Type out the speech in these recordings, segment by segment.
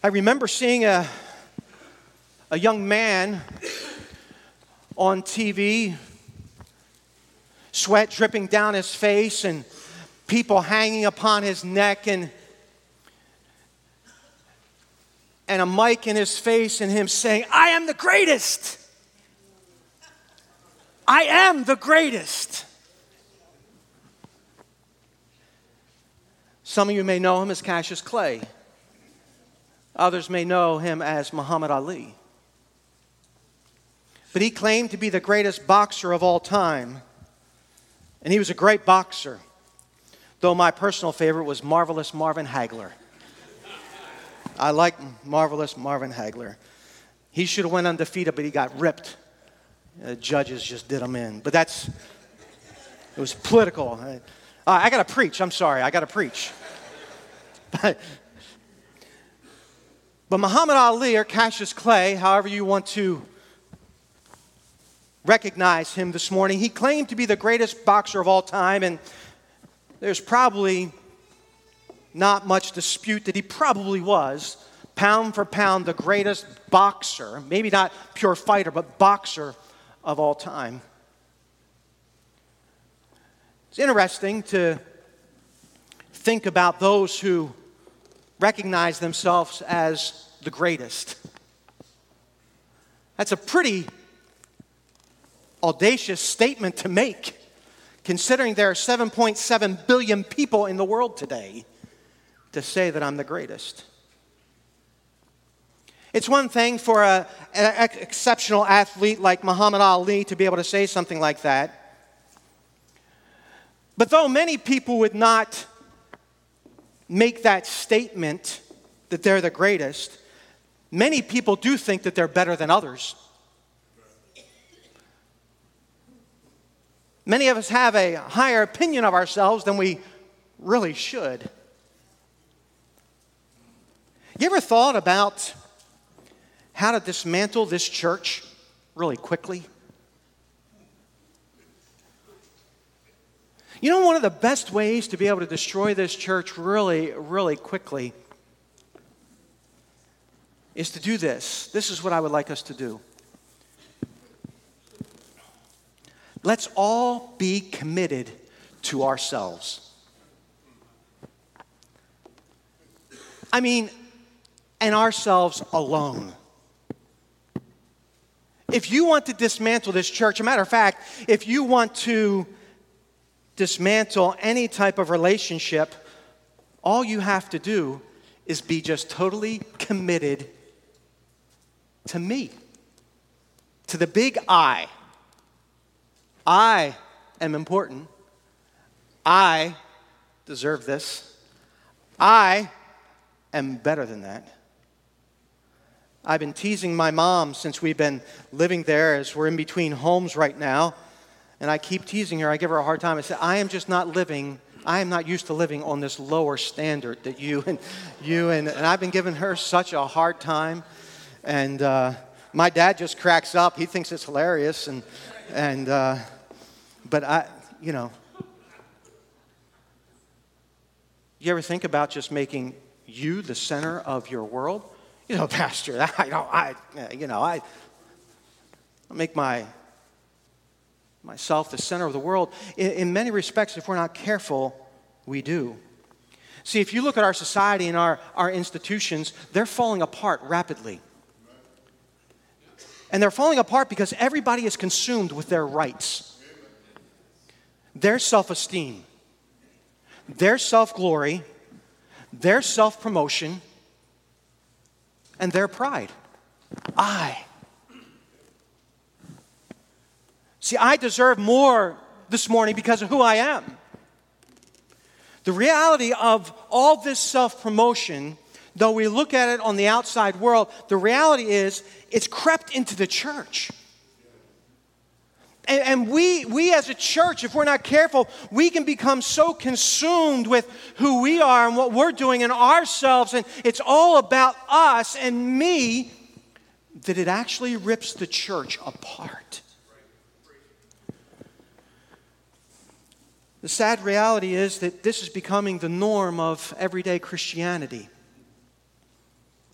I remember seeing a, a young man on TV, sweat dripping down his face, and people hanging upon his neck, and, and a mic in his face, and him saying, I am the greatest. I am the greatest. Some of you may know him as Cassius Clay. Others may know him as Muhammad Ali. But he claimed to be the greatest boxer of all time. And he was a great boxer, though my personal favorite was Marvelous Marvin Hagler. I like Marvelous Marvin Hagler. He should have went undefeated, but he got ripped. The judges just did him in. But that's, it was political. I, I got to preach. I'm sorry. I got to preach. But but Muhammad Ali or Cassius Clay, however you want to recognize him this morning, he claimed to be the greatest boxer of all time, and there's probably not much dispute that he probably was, pound for pound, the greatest boxer, maybe not pure fighter, but boxer of all time. It's interesting to think about those who recognize themselves as the greatest. That's a pretty audacious statement to make, considering there are 7.7 billion people in the world today, to say that I'm the greatest. It's one thing for an exceptional athlete like Muhammad Ali to be able to say something like that. But though many people would not make that statement that they're the greatest, many people do think that they're better than others. Many of us have a higher opinion of ourselves than we really should. You ever thought about how to dismantle this church really quickly? You know, one of the best ways to be able to destroy this church really, really quickly is to do this. This is what I would like us to do. Let's all be committed to ourselves. I mean, and ourselves alone. If you want to dismantle this church, a matter of fact, if you want to dismantle any type of relationship, all you have to do is be just totally committed to me, to the big I. I am important. I deserve this. I am better than that. I've been teasing my mom since we've been living there as we're in between homes right now. And I keep teasing her. I give her a hard time. I say, I am just not living, I am not used to living on this lower standard that you and you and, and I've been giving her such a hard time. And uh, my dad just cracks up. He thinks it's hilarious. And, and uh, but I, you know, you ever think about just making you the center of your world? You know, Pastor, I, don't, I, you know, I make my myself the center of the world. In, in many respects, if we're not careful, we do. See, if you look at our society and our, our institutions, they're falling apart rapidly. And they're falling apart because everybody is consumed with their rights, their self esteem, their self glory, their self promotion, and their pride. I See, I deserve more this morning because of who I am. The reality of all this self promotion, though we look at it on the outside world, the reality is it's crept into the church. And, and, we, we as a church, if we're not careful, we can become so consumed with who we are and what we're doing and ourselves, and it's all about us and me, that it actually rips the church apart. The sad reality is that this is becoming the norm of everyday Christianity.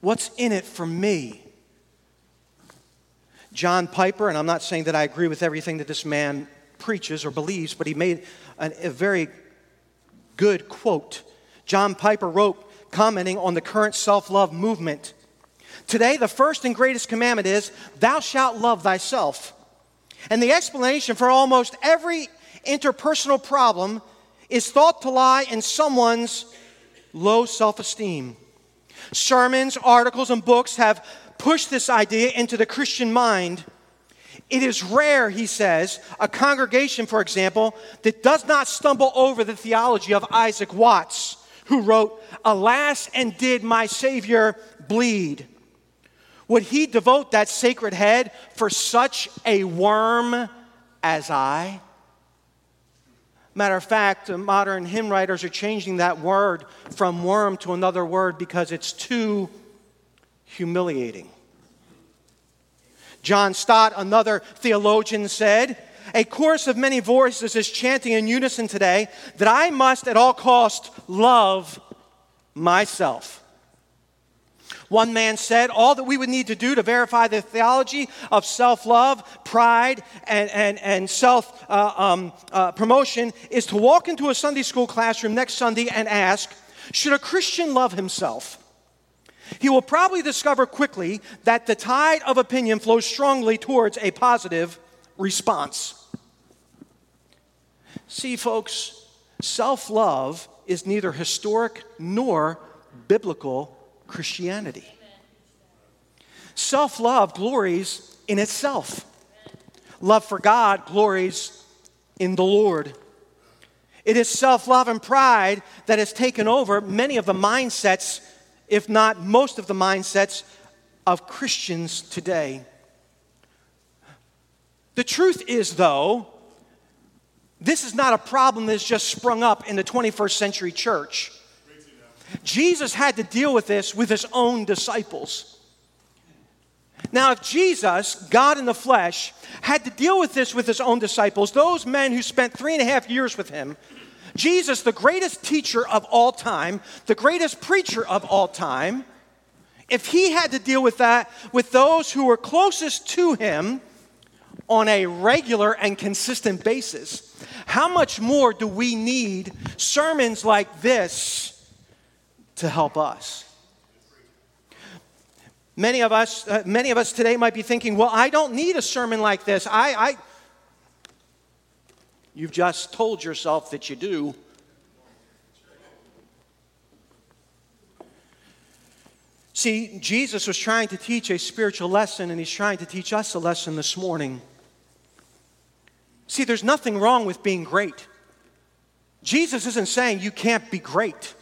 What's in it for me? John Piper, and I'm not saying that I agree with everything that this man preaches or believes, but he made an, a very good quote. John Piper wrote, commenting on the current self love movement Today, the first and greatest commandment is, Thou shalt love thyself. And the explanation for almost every interpersonal problem is thought to lie in someone's low self esteem. Sermons, articles, and books have pushed this idea into the Christian mind. It is rare, he says, a congregation, for example, that does not stumble over the theology of Isaac Watts, who wrote, Alas, and did my Savior bleed? Would he devote that sacred head for such a worm as I? Matter of fact, modern hymn writers are changing that word from worm to another word because it's too humiliating. John Stott, another theologian, said, A chorus of many voices is chanting in unison today that I must at all costs love myself. One man said, All that we would need to do to verify the theology of self love, pride, and, and, and self uh, um, uh, promotion is to walk into a Sunday school classroom next Sunday and ask, Should a Christian love himself? He will probably discover quickly that the tide of opinion flows strongly towards a positive response. See, folks, self love is neither historic nor biblical Christianity. Self love glories in itself, love for God glories in the Lord. It is self love and pride that has taken over many of the mindsets, if not most of the mindsets, of Christians today. The truth is, though, this is not a problem that's just sprung up in the 21st century church. Jesus had to deal with this with his own disciples. Now, if Jesus, God in the flesh, had to deal with this with his own disciples, those men who spent three and a half years with him, Jesus, the greatest teacher of all time, the greatest preacher of all time, if he had to deal with that with those who were closest to him on a regular and consistent basis, how much more do we need sermons like this to help us. Many of us, uh, many of us today might be thinking, well, I don't need a sermon like this. I, I, you've just told yourself that you do. See, Jesus was trying to teach a spiritual lesson, and he's trying to teach us a lesson this morning. See, there's nothing wrong with being great. Jesus isn't saying you can't be great.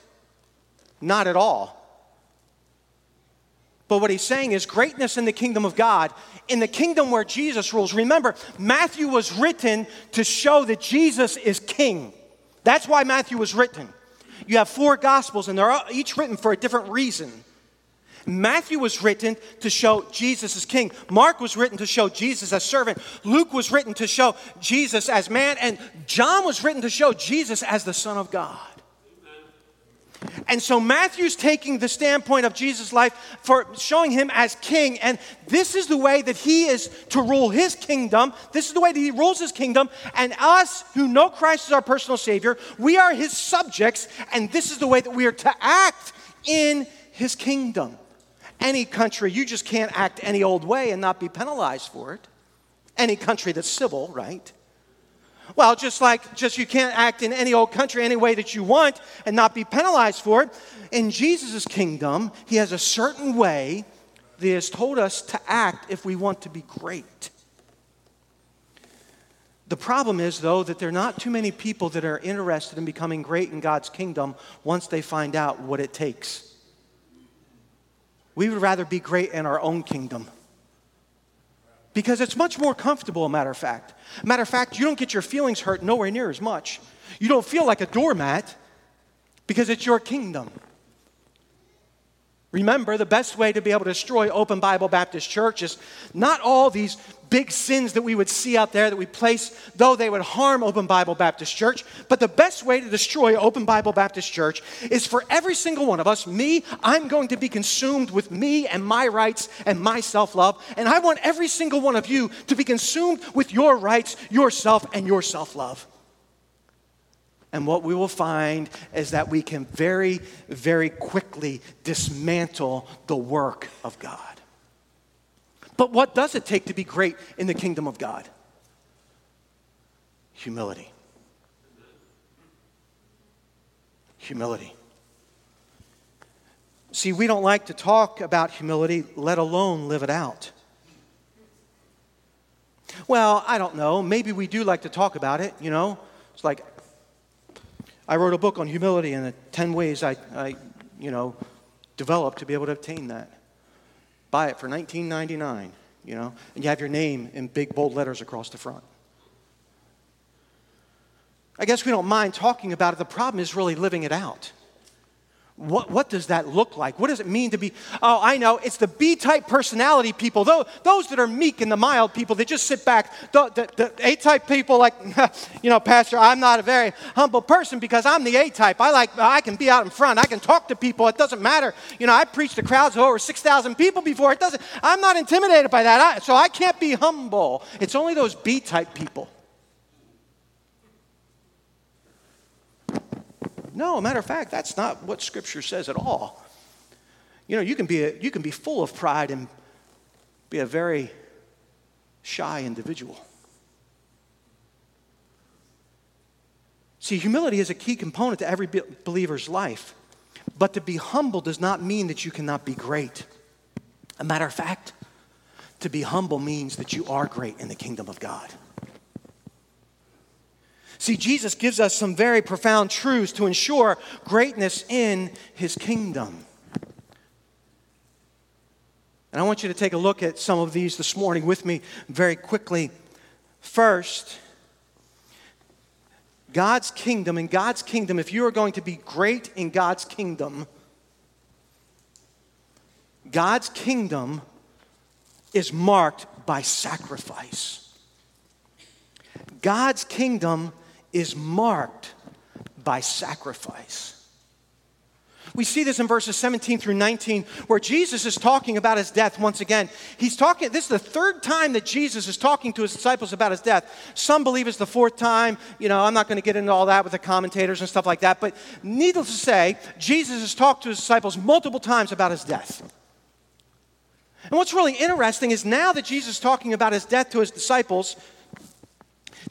Not at all. But what he's saying is greatness in the kingdom of God, in the kingdom where Jesus rules. Remember, Matthew was written to show that Jesus is king. That's why Matthew was written. You have four gospels, and they're each written for a different reason. Matthew was written to show Jesus as king. Mark was written to show Jesus as servant. Luke was written to show Jesus as man. And John was written to show Jesus as the Son of God. And so Matthew's taking the standpoint of Jesus' life for showing him as king. And this is the way that he is to rule his kingdom. This is the way that he rules his kingdom. And us who know Christ as our personal Savior, we are his subjects. And this is the way that we are to act in his kingdom. Any country, you just can't act any old way and not be penalized for it. Any country that's civil, right? Well, just like just you can't act in any old country any way that you want and not be penalized for it. In Jesus' kingdom, he has a certain way that he has told us to act if we want to be great. The problem is, though, that there are not too many people that are interested in becoming great in God's kingdom once they find out what it takes. We would rather be great in our own kingdom because it's much more comfortable, a matter of fact. Matter of fact, you don't get your feelings hurt nowhere near as much. You don't feel like a doormat because it's your kingdom. Remember, the best way to be able to destroy Open Bible Baptist Church is not all these big sins that we would see out there that we place, though they would harm Open Bible Baptist Church. But the best way to destroy Open Bible Baptist Church is for every single one of us, me, I'm going to be consumed with me and my rights and my self love. And I want every single one of you to be consumed with your rights, yourself, and your self love. And what we will find is that we can very, very quickly dismantle the work of God. But what does it take to be great in the kingdom of God? Humility. Humility. See, we don't like to talk about humility, let alone live it out. Well, I don't know. Maybe we do like to talk about it, you know? It's like I wrote a book on humility and the 10 ways I, I, you know, developed to be able to obtain that. Buy it for 19.99, you know, and you have your name in big bold letters across the front. I guess we don't mind talking about it. The problem is really living it out. What, what does that look like? What does it mean to be? Oh, I know. It's the B type personality people, those, those that are meek and the mild people that just sit back. The, the, the A type people, like, you know, Pastor, I'm not a very humble person because I'm the A type. I like, I can be out in front. I can talk to people. It doesn't matter. You know, I preached to crowds of over 6,000 people before. It doesn't, I'm not intimidated by that. I, so I can't be humble. It's only those B type people. No, matter of fact, that's not what Scripture says at all. You know, you can be, a, you can be full of pride and be a very shy individual. See, humility is a key component to every believer's life. But to be humble does not mean that you cannot be great. A matter of fact, to be humble means that you are great in the kingdom of God. See, Jesus gives us some very profound truths to ensure greatness in his kingdom. And I want you to take a look at some of these this morning with me very quickly. First, God's kingdom, in God's kingdom, if you are going to be great in God's kingdom, God's kingdom is marked by sacrifice. God's kingdom is marked by sacrifice. We see this in verses 17 through 19, where Jesus is talking about his death once again. He's talking, this is the third time that Jesus is talking to his disciples about his death. Some believe it's the fourth time. You know, I'm not going to get into all that with the commentators and stuff like that. But needless to say, Jesus has talked to his disciples multiple times about his death. And what's really interesting is now that Jesus is talking about his death to his disciples,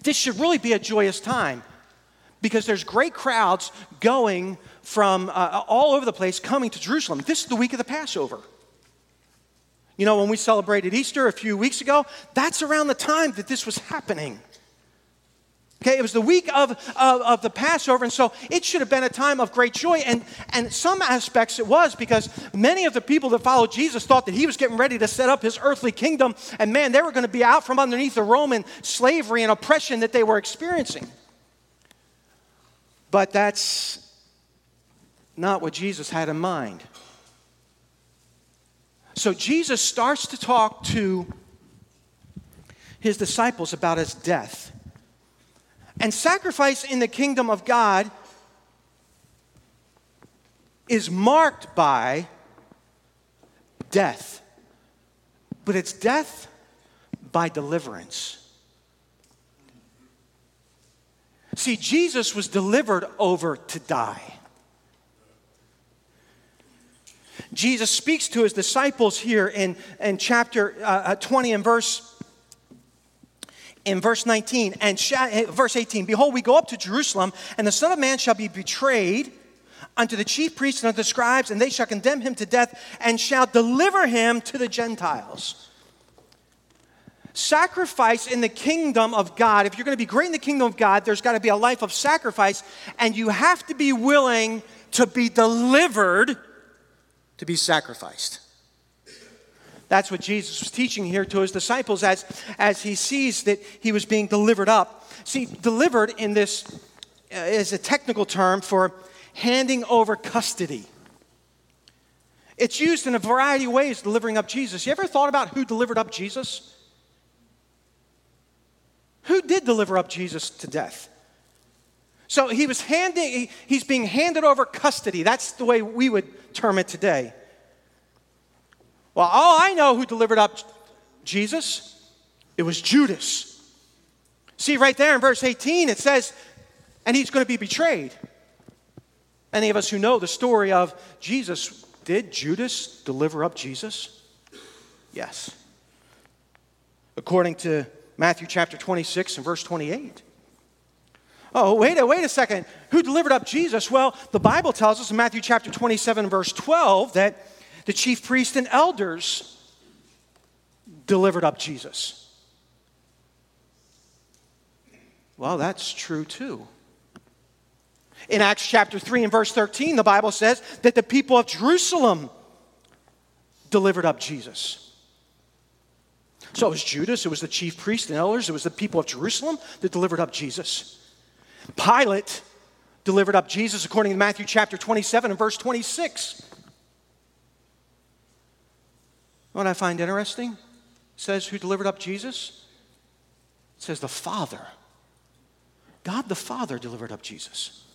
this should really be a joyous time because there's great crowds going from uh, all over the place coming to Jerusalem. This is the week of the Passover. You know, when we celebrated Easter a few weeks ago, that's around the time that this was happening. Okay, it was the week of, of, of, the Passover, and so it should have been a time of great joy. And, and some aspects it was because many of the people that followed Jesus thought that he was getting ready to set up his earthly kingdom, and man, they were going to be out from underneath the Roman slavery and oppression that they were experiencing. But that's not what Jesus had in mind. So Jesus starts to talk to his disciples about his death. And sacrifice in the kingdom of God is marked by death, but it's death by deliverance. See, Jesus was delivered over to die. Jesus speaks to his disciples here in, in chapter uh, 20 and verse in verse 19 and sh- eh, verse 18 behold we go up to jerusalem and the son of man shall be betrayed unto the chief priests and unto the scribes and they shall condemn him to death and shall deliver him to the gentiles. Sacrifice in the kingdom of god. If you're going to be great in the kingdom of god there's got to be a life of sacrifice and you have to be willing to be delivered to be sacrificed that's what Jesus was teaching here to his disciples as, as he sees that he was being delivered up. See, delivered in this uh, is a technical term for handing over custody. It's used in a variety of ways, delivering up Jesus. You ever thought about who delivered up Jesus? Who did deliver up Jesus to death? So he was handing, he's being handed over custody. That's the way we would term it today. Well, oh, I know who delivered up Jesus. It was Judas. See, right there in verse 18, it says, and he's going to be betrayed. Any of us who know the story of Jesus, did Judas deliver up Jesus? Yes. According to Matthew chapter 26 and verse 28. Oh, wait a, wait a second. Who delivered up Jesus? Well, the Bible tells us in Matthew chapter 27 verse 12 that the chief priests and elders delivered up Jesus. Well, that's true too. In Acts chapter 3 and verse 13, the Bible says that the people of Jerusalem delivered up Jesus. So it was Judas, it was the chief priests and elders, it was the people of Jerusalem that delivered up Jesus. Pilate delivered up Jesus according to Matthew chapter 27 and verse 26. What I find interesting says who delivered up Jesus? It says the Father. God the Father delivered up Jesus.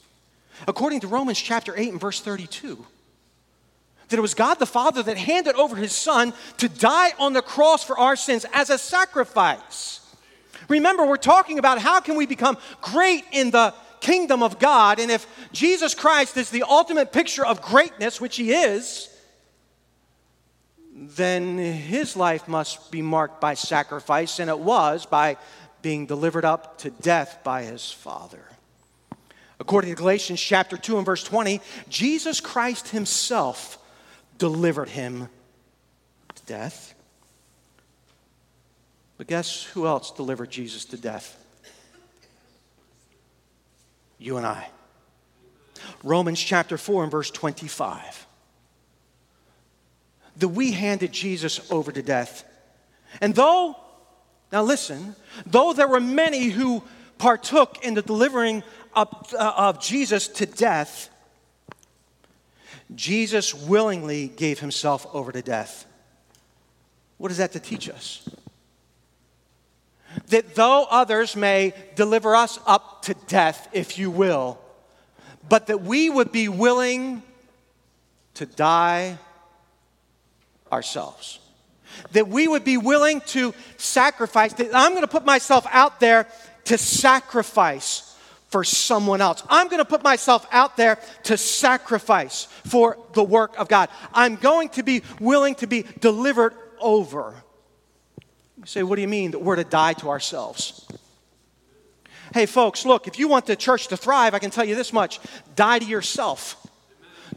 According to Romans chapter 8 and verse 32, that it was God the Father that handed over his Son to die on the cross for our sins as a sacrifice. Remember, we're talking about how can we become great in the kingdom of God, and if Jesus Christ is the ultimate picture of greatness, which he is, then his life must be marked by sacrifice, and it was by being delivered up to death by his Father. According to Galatians chapter 2 and verse 20, Jesus Christ himself delivered him to death. But guess who else delivered Jesus to death? You and I. Romans chapter 4 and verse 25. That we handed Jesus over to death. And though, now listen, though there were many who partook in the delivering of, uh, of Jesus to death, Jesus willingly gave himself over to death. What is that to teach us? That though others may deliver us up to death, if you will, but that we would be willing to die ourselves. That we would be willing to sacrifice, that I'm going to put myself out there to sacrifice for someone else. I'm going to put myself out there to sacrifice for the work of God. I'm going to be willing to be delivered over. You say, what do you mean that we're to die to ourselves? Hey, folks, look, if you want the church to thrive, I can tell you this much die to yourself.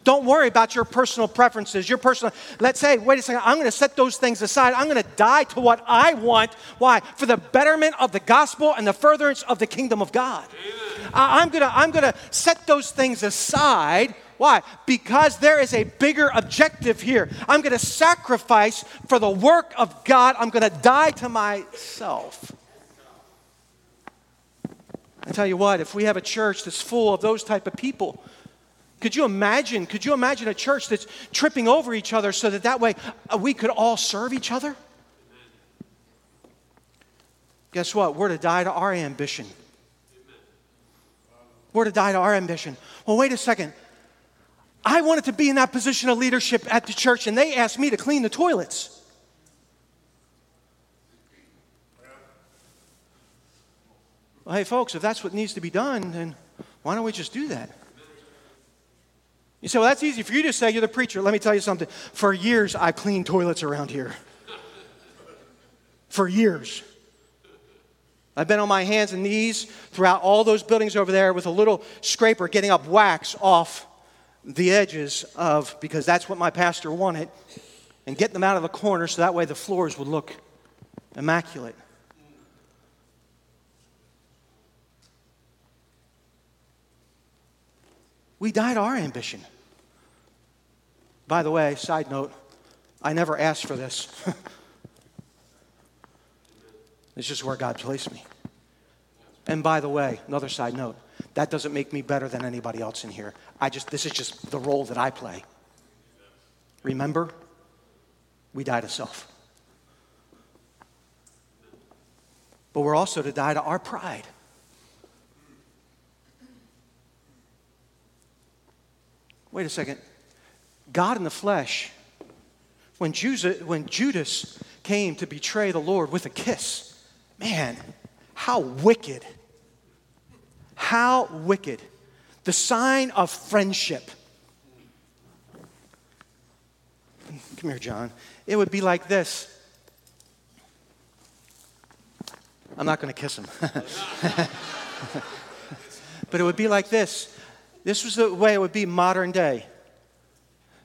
Don't worry about your personal preferences, your personal. Let's say, wait a second, I'm going to set those things aside. I'm going to die to what I want. Why? For the betterment of the gospel and the furtherance of the kingdom of God. I'm going to I'm going to set those things aside. Why? Because there is a bigger objective here. I'm going to sacrifice for the work of God. I'm going to die to myself. I tell you what, if we have a church that's full of those type of people, could you imagine? Could you imagine a church that's tripping over each other so that that way uh, we could all serve each other? Guess what? We're to die to our ambition. We're to die to our ambition. Well, wait a second. I wanted to be in that position of leadership at the church, and they asked me to clean the toilets. Well, hey, folks, if that's what needs to be done, then why don't we just do that? You say, well, that's easy for you to say. You're the preacher. Let me tell you something. For years, I cleaned toilets around here. For years. I've been on my hands and knees throughout all those buildings over there with a little scraper getting up wax off the edges of, because that's what my pastor wanted, and getting them out of the corner so that way the floors would look immaculate. We died our ambition. By the way, side note, I never asked for this. it's just where God placed me. And by the way, another side note, that doesn't make me better than anybody else in here. I just this is just the role that I play. Remember, we die to self. But we're also to die to our pride. Wait a second. God in the flesh, when Judas, when Judas came to betray the Lord with a kiss, man, how wicked. How wicked. The sign of friendship. Come here, John. It would be like this. I'm not going to kiss him. but it would be like this. This was the way it would be modern day.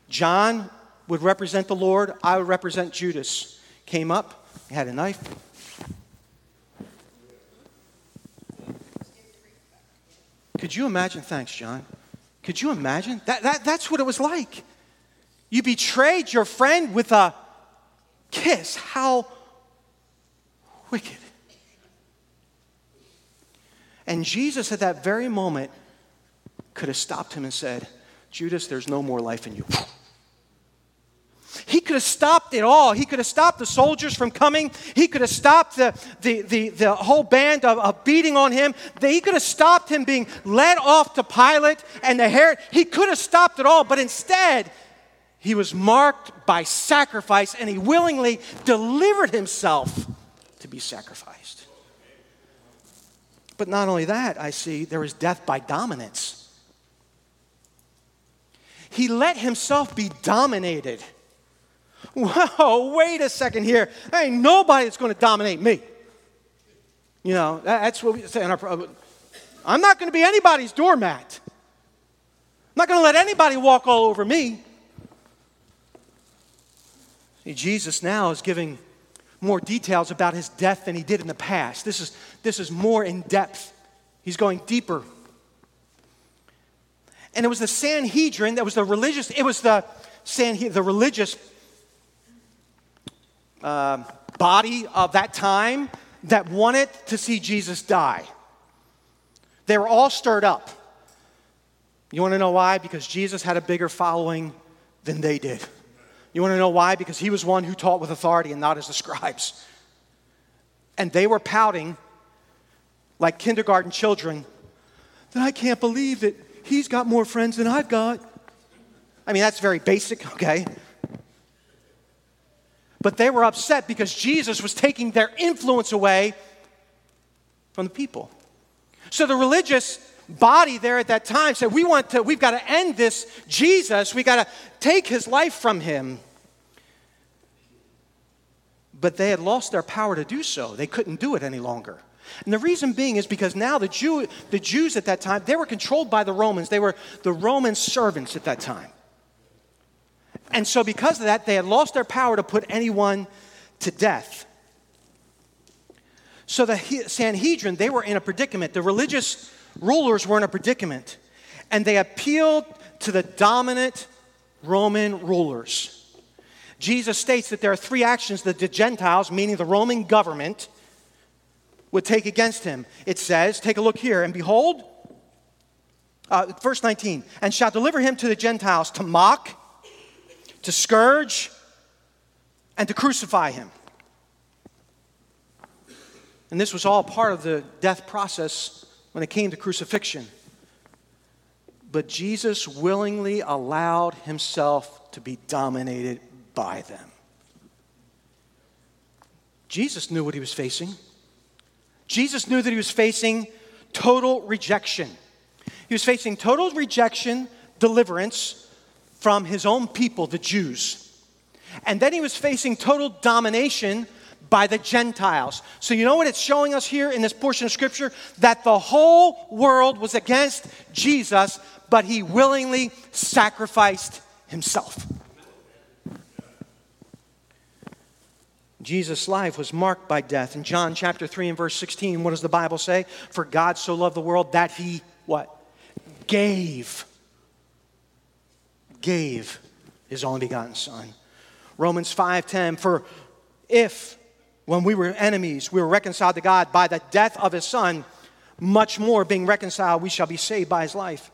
John would represent the Lord, I would represent Judas. Came up, had a knife. Could you imagine? Thanks, John. Could you imagine? That, that, that's what it was like. You betrayed your friend with a kiss. How wicked. And Jesus, at that very moment, could have stopped him and said, Judas, there's no more life in you. He could have stopped it all. He could have stopped the soldiers from coming. He could have stopped the, the, the, the whole band of, of beating on him. He could have stopped him being led off to Pilate and the hair. He could have stopped it all, but instead, he was marked by sacrifice and he willingly delivered himself to be sacrificed. But not only that, I see there is death by dominance. He let himself be dominated. Whoa, wait a second here. There ain't nobody that's going to dominate me. You know, that's what we say in our. I'm not going to be anybody's doormat. I'm not going to let anybody walk all over me. See, Jesus now is giving more details about his death than he did in the past. This is, this is more in depth. He's going deeper and it was the Sanhedrin that was the religious, it was the, Sanhedrin, the religious uh, body of that time that wanted to see Jesus die. They were all stirred up. You want to know why? Because Jesus had a bigger following than they did. You want to know why? Because he was one who taught with authority and not as the scribes. And they were pouting like kindergarten children that I can't believe that he's got more friends than I've got. I mean, that's very basic, okay? But they were upset because Jesus was taking their influence away from the people. So the religious body there at that time said, We want to, we've got to end this Jesus, we got to take his life from him. But they had lost their power to do so. They couldn't do it any longer. And the reason being is because now the, Jew, the Jews at that time, they were controlled by the Romans. They were the Roman servants at that time. And so, because of that, they had lost their power to put anyone to death. So, the Sanhedrin, they were in a predicament. The religious rulers were in a predicament. And they appealed to the dominant Roman rulers. Jesus states that there are three actions that the Gentiles, meaning the Roman government, would take against him. It says, take a look here, and behold, uh, verse 19, and shall deliver him to the Gentiles to mock, to scourge, and to crucify him. And this was all part of the death process when it came to crucifixion. But Jesus willingly allowed himself to be dominated by them. Jesus knew what he was facing. Jesus knew that he was facing total rejection. He was facing total rejection, deliverance from his own people, the Jews. And then he was facing total domination by the Gentiles. So, you know what it's showing us here in this portion of Scripture? That the whole world was against Jesus, but he willingly sacrificed himself. Jesus' life was marked by death. In John chapter 3 and verse 16, what does the Bible say? For God so loved the world that he what? Gave. Gave his only begotten son. Romans 5:10 for if when we were enemies we were reconciled to God by the death of his son much more being reconciled we shall be saved by his life.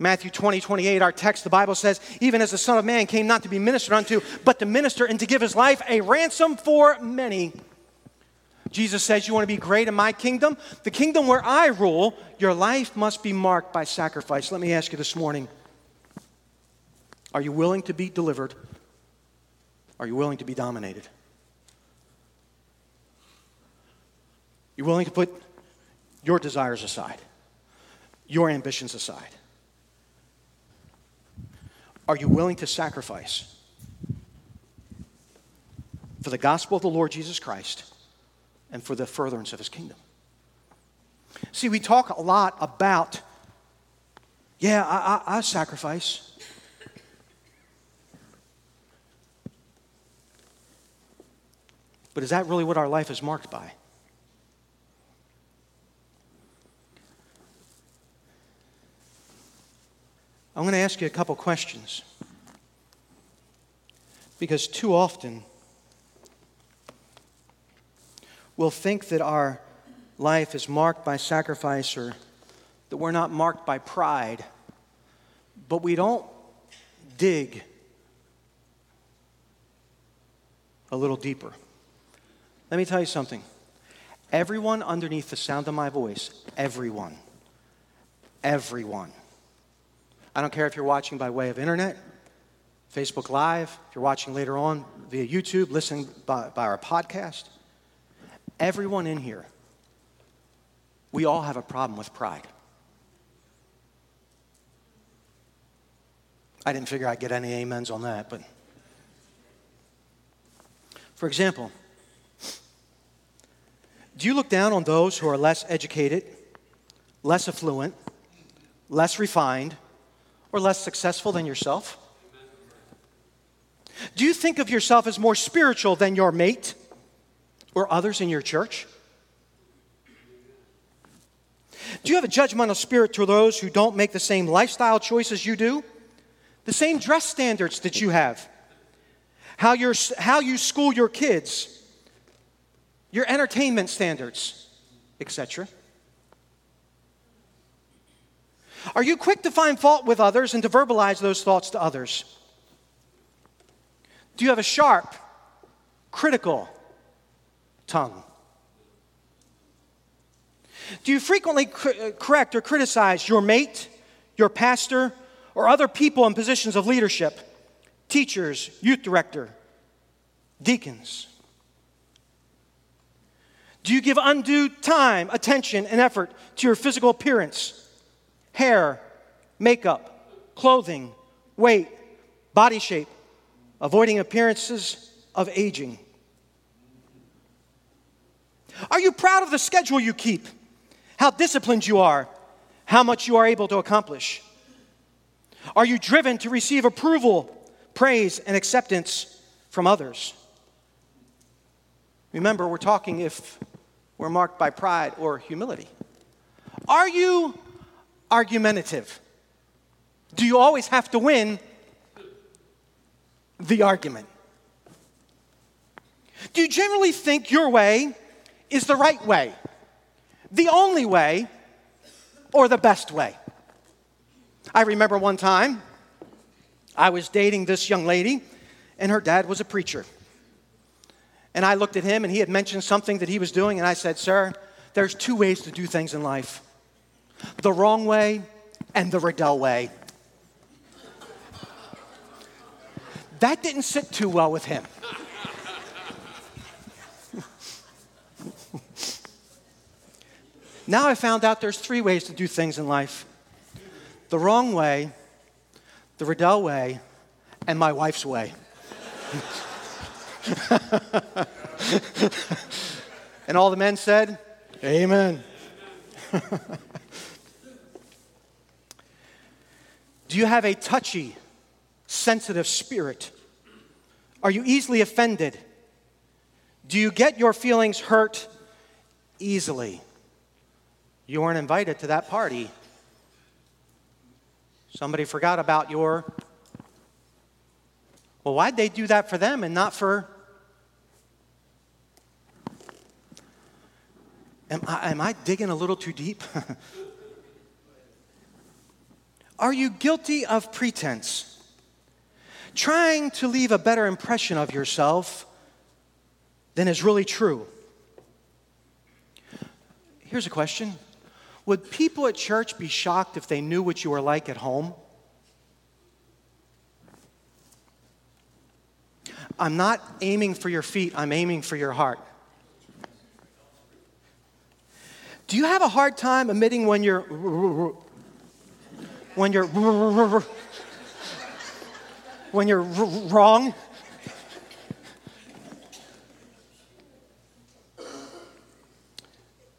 Matthew 20, 28, our text, the Bible says, even as the Son of Man came not to be ministered unto, but to minister and to give his life a ransom for many. Jesus says, You want to be great in my kingdom? The kingdom where I rule, your life must be marked by sacrifice. Let me ask you this morning Are you willing to be delivered? Are you willing to be dominated? You willing to put your desires aside, your ambitions aside? Are you willing to sacrifice for the gospel of the Lord Jesus Christ and for the furtherance of his kingdom? See, we talk a lot about, yeah, I, I, I sacrifice. But is that really what our life is marked by? I'm going to ask you a couple questions. Because too often, we'll think that our life is marked by sacrifice or that we're not marked by pride, but we don't dig a little deeper. Let me tell you something. Everyone underneath the sound of my voice, everyone, everyone I don't care if you're watching by way of internet, Facebook Live, if you're watching later on via YouTube, listening by, by our podcast. Everyone in here, we all have a problem with pride. I didn't figure I'd get any amens on that, but for example, do you look down on those who are less educated, less affluent, less refined, or less successful than yourself? Do you think of yourself as more spiritual than your mate or others in your church? Do you have a judgmental spirit to those who don't make the same lifestyle choices you do? The same dress standards that you have? How, you how you school your kids? Your entertainment standards, etc. Are you quick to find fault with others and to verbalize those thoughts to others? Do you have a sharp, critical tongue? Do you frequently uh, correct or criticize your mate, your pastor, or other people in positions of leadership, teachers, youth director, deacons? Do you give undue time, attention, and effort to your physical appearance? Hair, makeup, clothing, weight, body shape, avoiding appearances of aging. Are you proud of the schedule you keep? How disciplined you are? How much you are able to accomplish? Are you driven to receive approval, praise, and acceptance from others? Remember, we're talking if we're marked by pride or humility. Are you argumentative? Do you always have to win the argument? Do you generally think your way is the right way, the only way, or the best way? I remember one time I was dating this young lady, and her dad was a preacher. And I looked at him, and he had mentioned something that he was doing, and I said, Sir, there's two ways to do things in life the wrong way and the Riddell way. That didn't sit too well with him. now I found out there's three ways to do things in life the wrong way, the Riddell way, and my wife's way. and all the men said, Amen. Do you have a touchy, sensitive spirit? Are you easily offended? Do you get your feelings hurt easily? You weren't invited to that party. Somebody forgot about your. Well, why'd they do that for them and not for. Am I, am I digging a little too deep? Are you guilty of pretense? Trying to leave a better impression of yourself than is really true? Here's a question Would people at church be shocked if they knew what you were like at home? I'm not aiming for your feet, I'm aiming for your heart. Do you have a hard time admitting when you're when you're when you're wrong?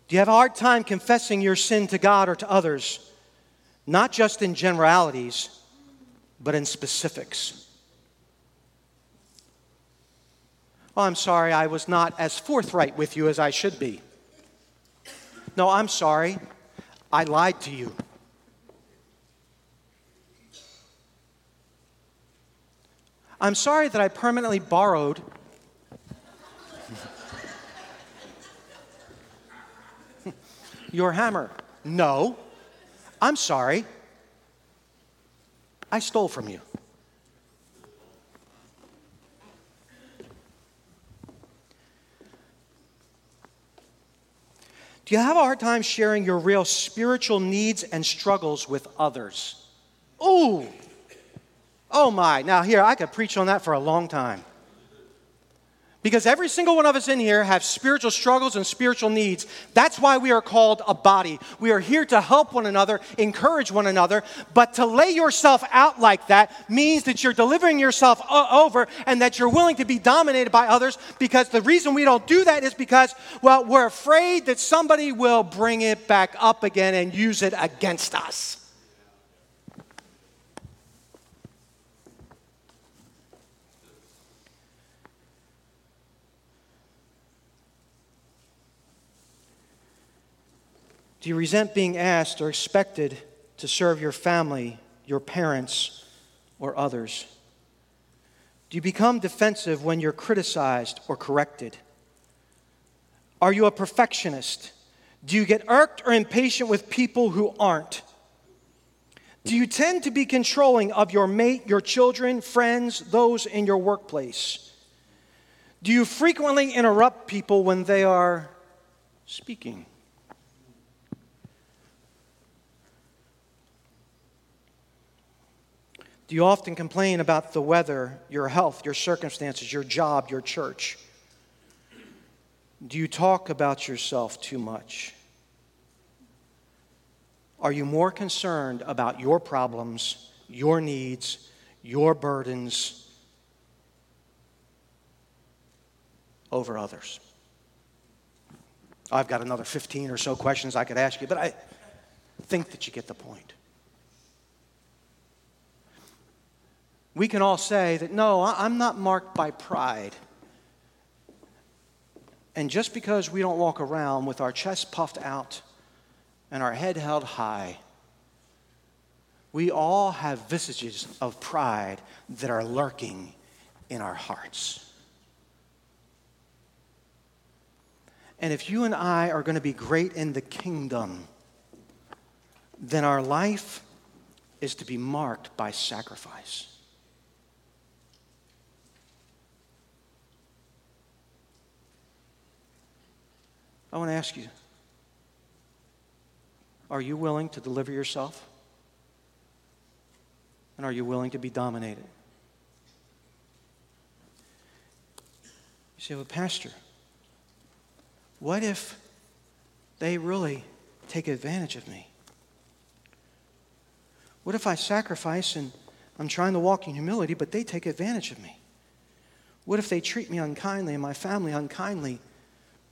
Do you have a hard time confessing your sin to God or to others, not just in generalities, but in specifics? Oh, I'm sorry, I was not as forthright with you as I should be. No, I'm sorry, I lied to you. I'm sorry that I permanently borrowed your hammer. No, I'm sorry. I stole from you. Do you have a hard time sharing your real spiritual needs and struggles with others? Ooh, oh my. Now, here, I could preach on that for a long time. Because every single one of us in here have spiritual struggles and spiritual needs. That's why we are called a body. We are here to help one another, encourage one another. But to lay yourself out like that means that you're delivering yourself over and that you're willing to be dominated by others. Because the reason we don't do that is because, well, we're afraid that somebody will bring it back up again and use it against us. Do you resent being asked or expected to serve your family, your parents, or others? Do you become defensive when you're criticized or corrected? Are you a perfectionist? Do you get irked or impatient with people who aren't? Do you tend to be controlling of your mate, your children, friends, those in your workplace? Do you frequently interrupt people when they are speaking? Do you often complain about the weather, your health, your circumstances, your job, your church? Do you talk about yourself too much? Are you more concerned about your problems, your needs, your burdens over others? I've got another 15 or so questions I could ask you, but I think that you get the point. We can all say that, no, I'm not marked by pride. And just because we don't walk around with our chest puffed out and our head held high, we all have visages of pride that are lurking in our hearts. And if you and I are going to be great in the kingdom, then our life is to be marked by sacrifice. I want to ask you are you willing to deliver yourself? And are you willing to be dominated? You say, well, Pastor, what if they really take advantage of me? What if I sacrifice and I'm trying to walk in humility, but they take advantage of me? What if they treat me unkindly and my family unkindly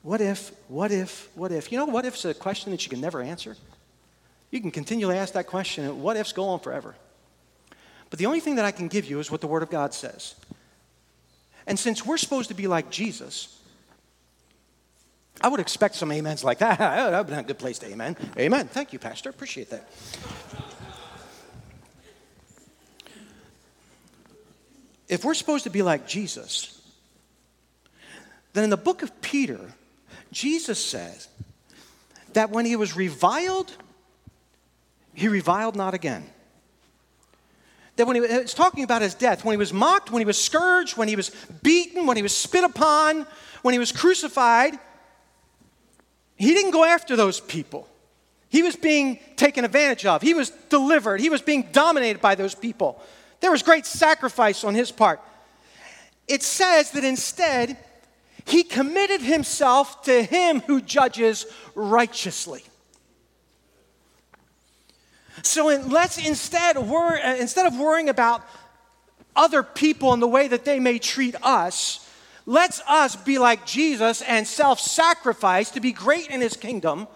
what if, what if, what if? You know, what if if's a question that you can never answer. You can continually ask that question, and what ifs go on forever. But the only thing that I can give you is what the Word of God says. And since we're supposed to be like Jesus, I would expect some amens like that. Oh, that would be a good place to amen. Amen. Thank you, Pastor. Appreciate that. If we're supposed to be like Jesus, then in the book of Peter, Jesus says that when he was reviled, he reviled not again. that when he was talking about his death, when he was mocked, when he was scourged, when he was beaten, when he was spit upon, when he was crucified, he didn't go after those people. He was being taken advantage of. He was delivered. He was being dominated by those people. There was great sacrifice on his part. It says that instead, he committed himself to him who judges righteously. So in, let's instead, wor- uh, instead of worrying about other people and the way that they may treat us, let's us be like Jesus and self sacrifice to be great in his kingdom,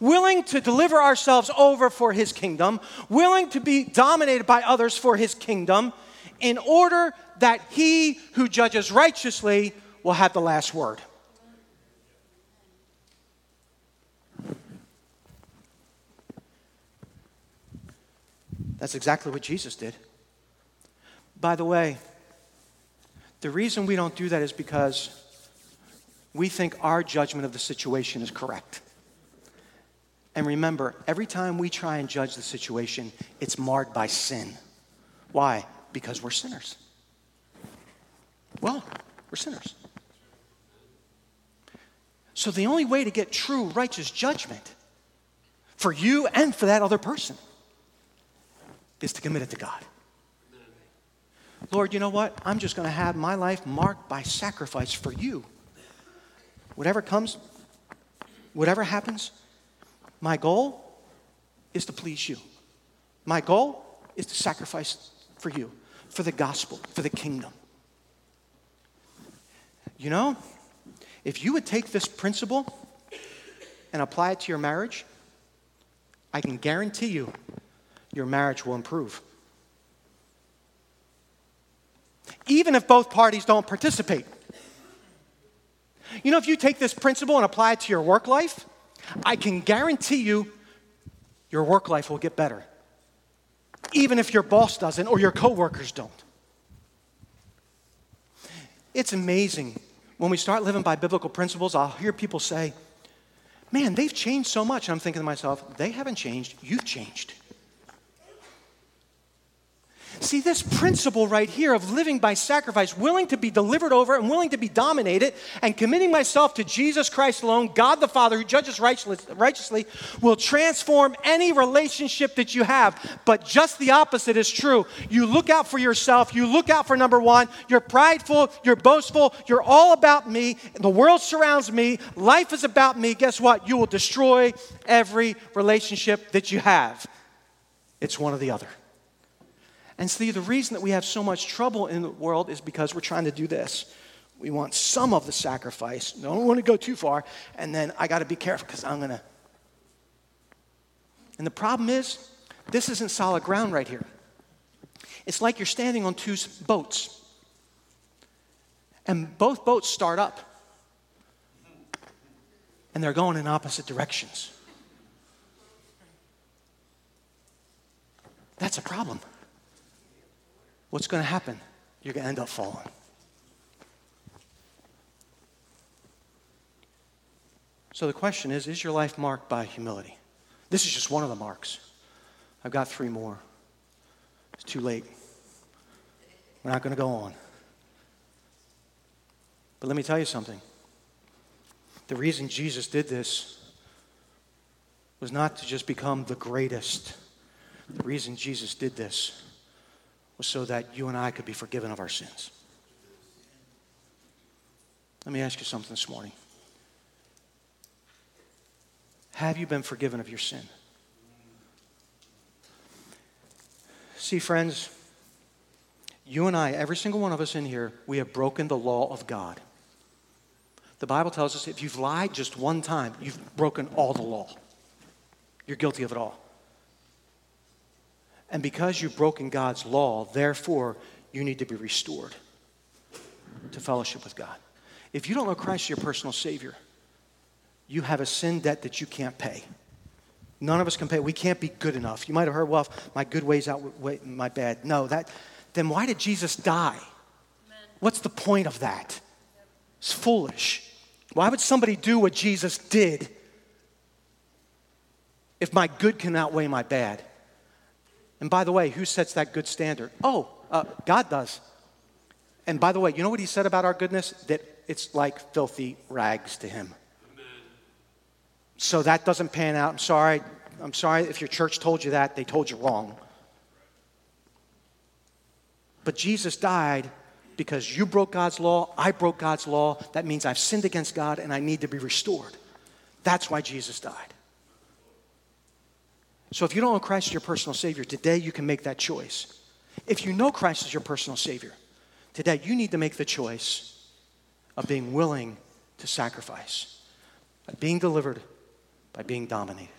willing to deliver ourselves over for his kingdom, willing to be dominated by others for his kingdom, in order that he who judges righteously will have the last word. That's exactly what Jesus did. By the way, the reason we don't do that is because we think our judgment of the situation is correct. And remember, every time we try and judge the situation, it's marred by sin. Why? Because we're sinners. Well, we're sinners. So the only way to get true righteous judgment for you and for that other person is to commit it to God. Lord, you know what? I'm just going to have my life marked by sacrifice for you. Whatever comes, whatever happens, my goal is to please you. My goal is to sacrifice for you, for the gospel, for the kingdom. You know, if you would take this principle and apply it to your marriage, I can guarantee you your marriage will improve. Even if both parties don't participate. You know, if you take this principle and apply it to your work life, I can guarantee you your work life will get better. Even if your boss doesn't or your coworkers don't. It's amazing when we start living by biblical principles, I'll hear people say, Man, they've changed so much. And I'm thinking to myself, They haven't changed, you've changed. See, this principle right here of living by sacrifice, willing to be delivered over and willing to be dominated, and committing myself to Jesus Christ alone, God the Father, who judges righteously, will transform any relationship that you have. But just the opposite is true. You look out for yourself, you look out for number one, you're prideful, you're boastful, you're all about me, the world surrounds me, life is about me. Guess what? You will destroy every relationship that you have. It's one or the other. And see, the reason that we have so much trouble in the world is because we're trying to do this. We want some of the sacrifice. Don't want to go too far. And then I got to be careful because I'm going to. And the problem is, this isn't solid ground right here. It's like you're standing on two boats. And both boats start up. And they're going in opposite directions. That's a problem what's going to happen? You're going to end up falling. So the question is is your life marked by humility? This is just one of the marks. I've got three more. It's too late. We're not going to go on. But let me tell you something. The reason Jesus did this was not to just become the greatest. The reason Jesus did this was so that you and I could be forgiven of our sins. Let me ask you something this morning. Have you been forgiven of your sin? See, friends, you and I, every single one of us in here, we have broken the law of God. The Bible tells us if you've lied just one time, you've broken all the law. You're guilty of it all. And because you've broken God's law, therefore, you need to be restored to fellowship with God. If you don't know Christ as your personal Savior, you have a sin debt that you can't pay. None of us can pay. We can't be good enough. You might have heard, well, my good ways outweigh my bad. No, that, then why did Jesus die? Amen. What's the point of that? It's foolish. Why would somebody do what Jesus did if my good can outweigh my bad? And by the way, who sets that good standard? Oh, uh, God does. And by the way, you know what he said about our goodness? That it's like filthy rags to him. So that doesn't pan out. I'm sorry. I'm sorry if your church told you that, they told you wrong. But Jesus died because you broke God's law, I broke God's law. That means I've sinned against God and I need to be restored. That's why Jesus died. So if you don't know Christ as your personal Savior, today you can make that choice. If you know Christ as your personal Savior, today you need to make the choice of being willing to sacrifice, by being delivered, by being dominated.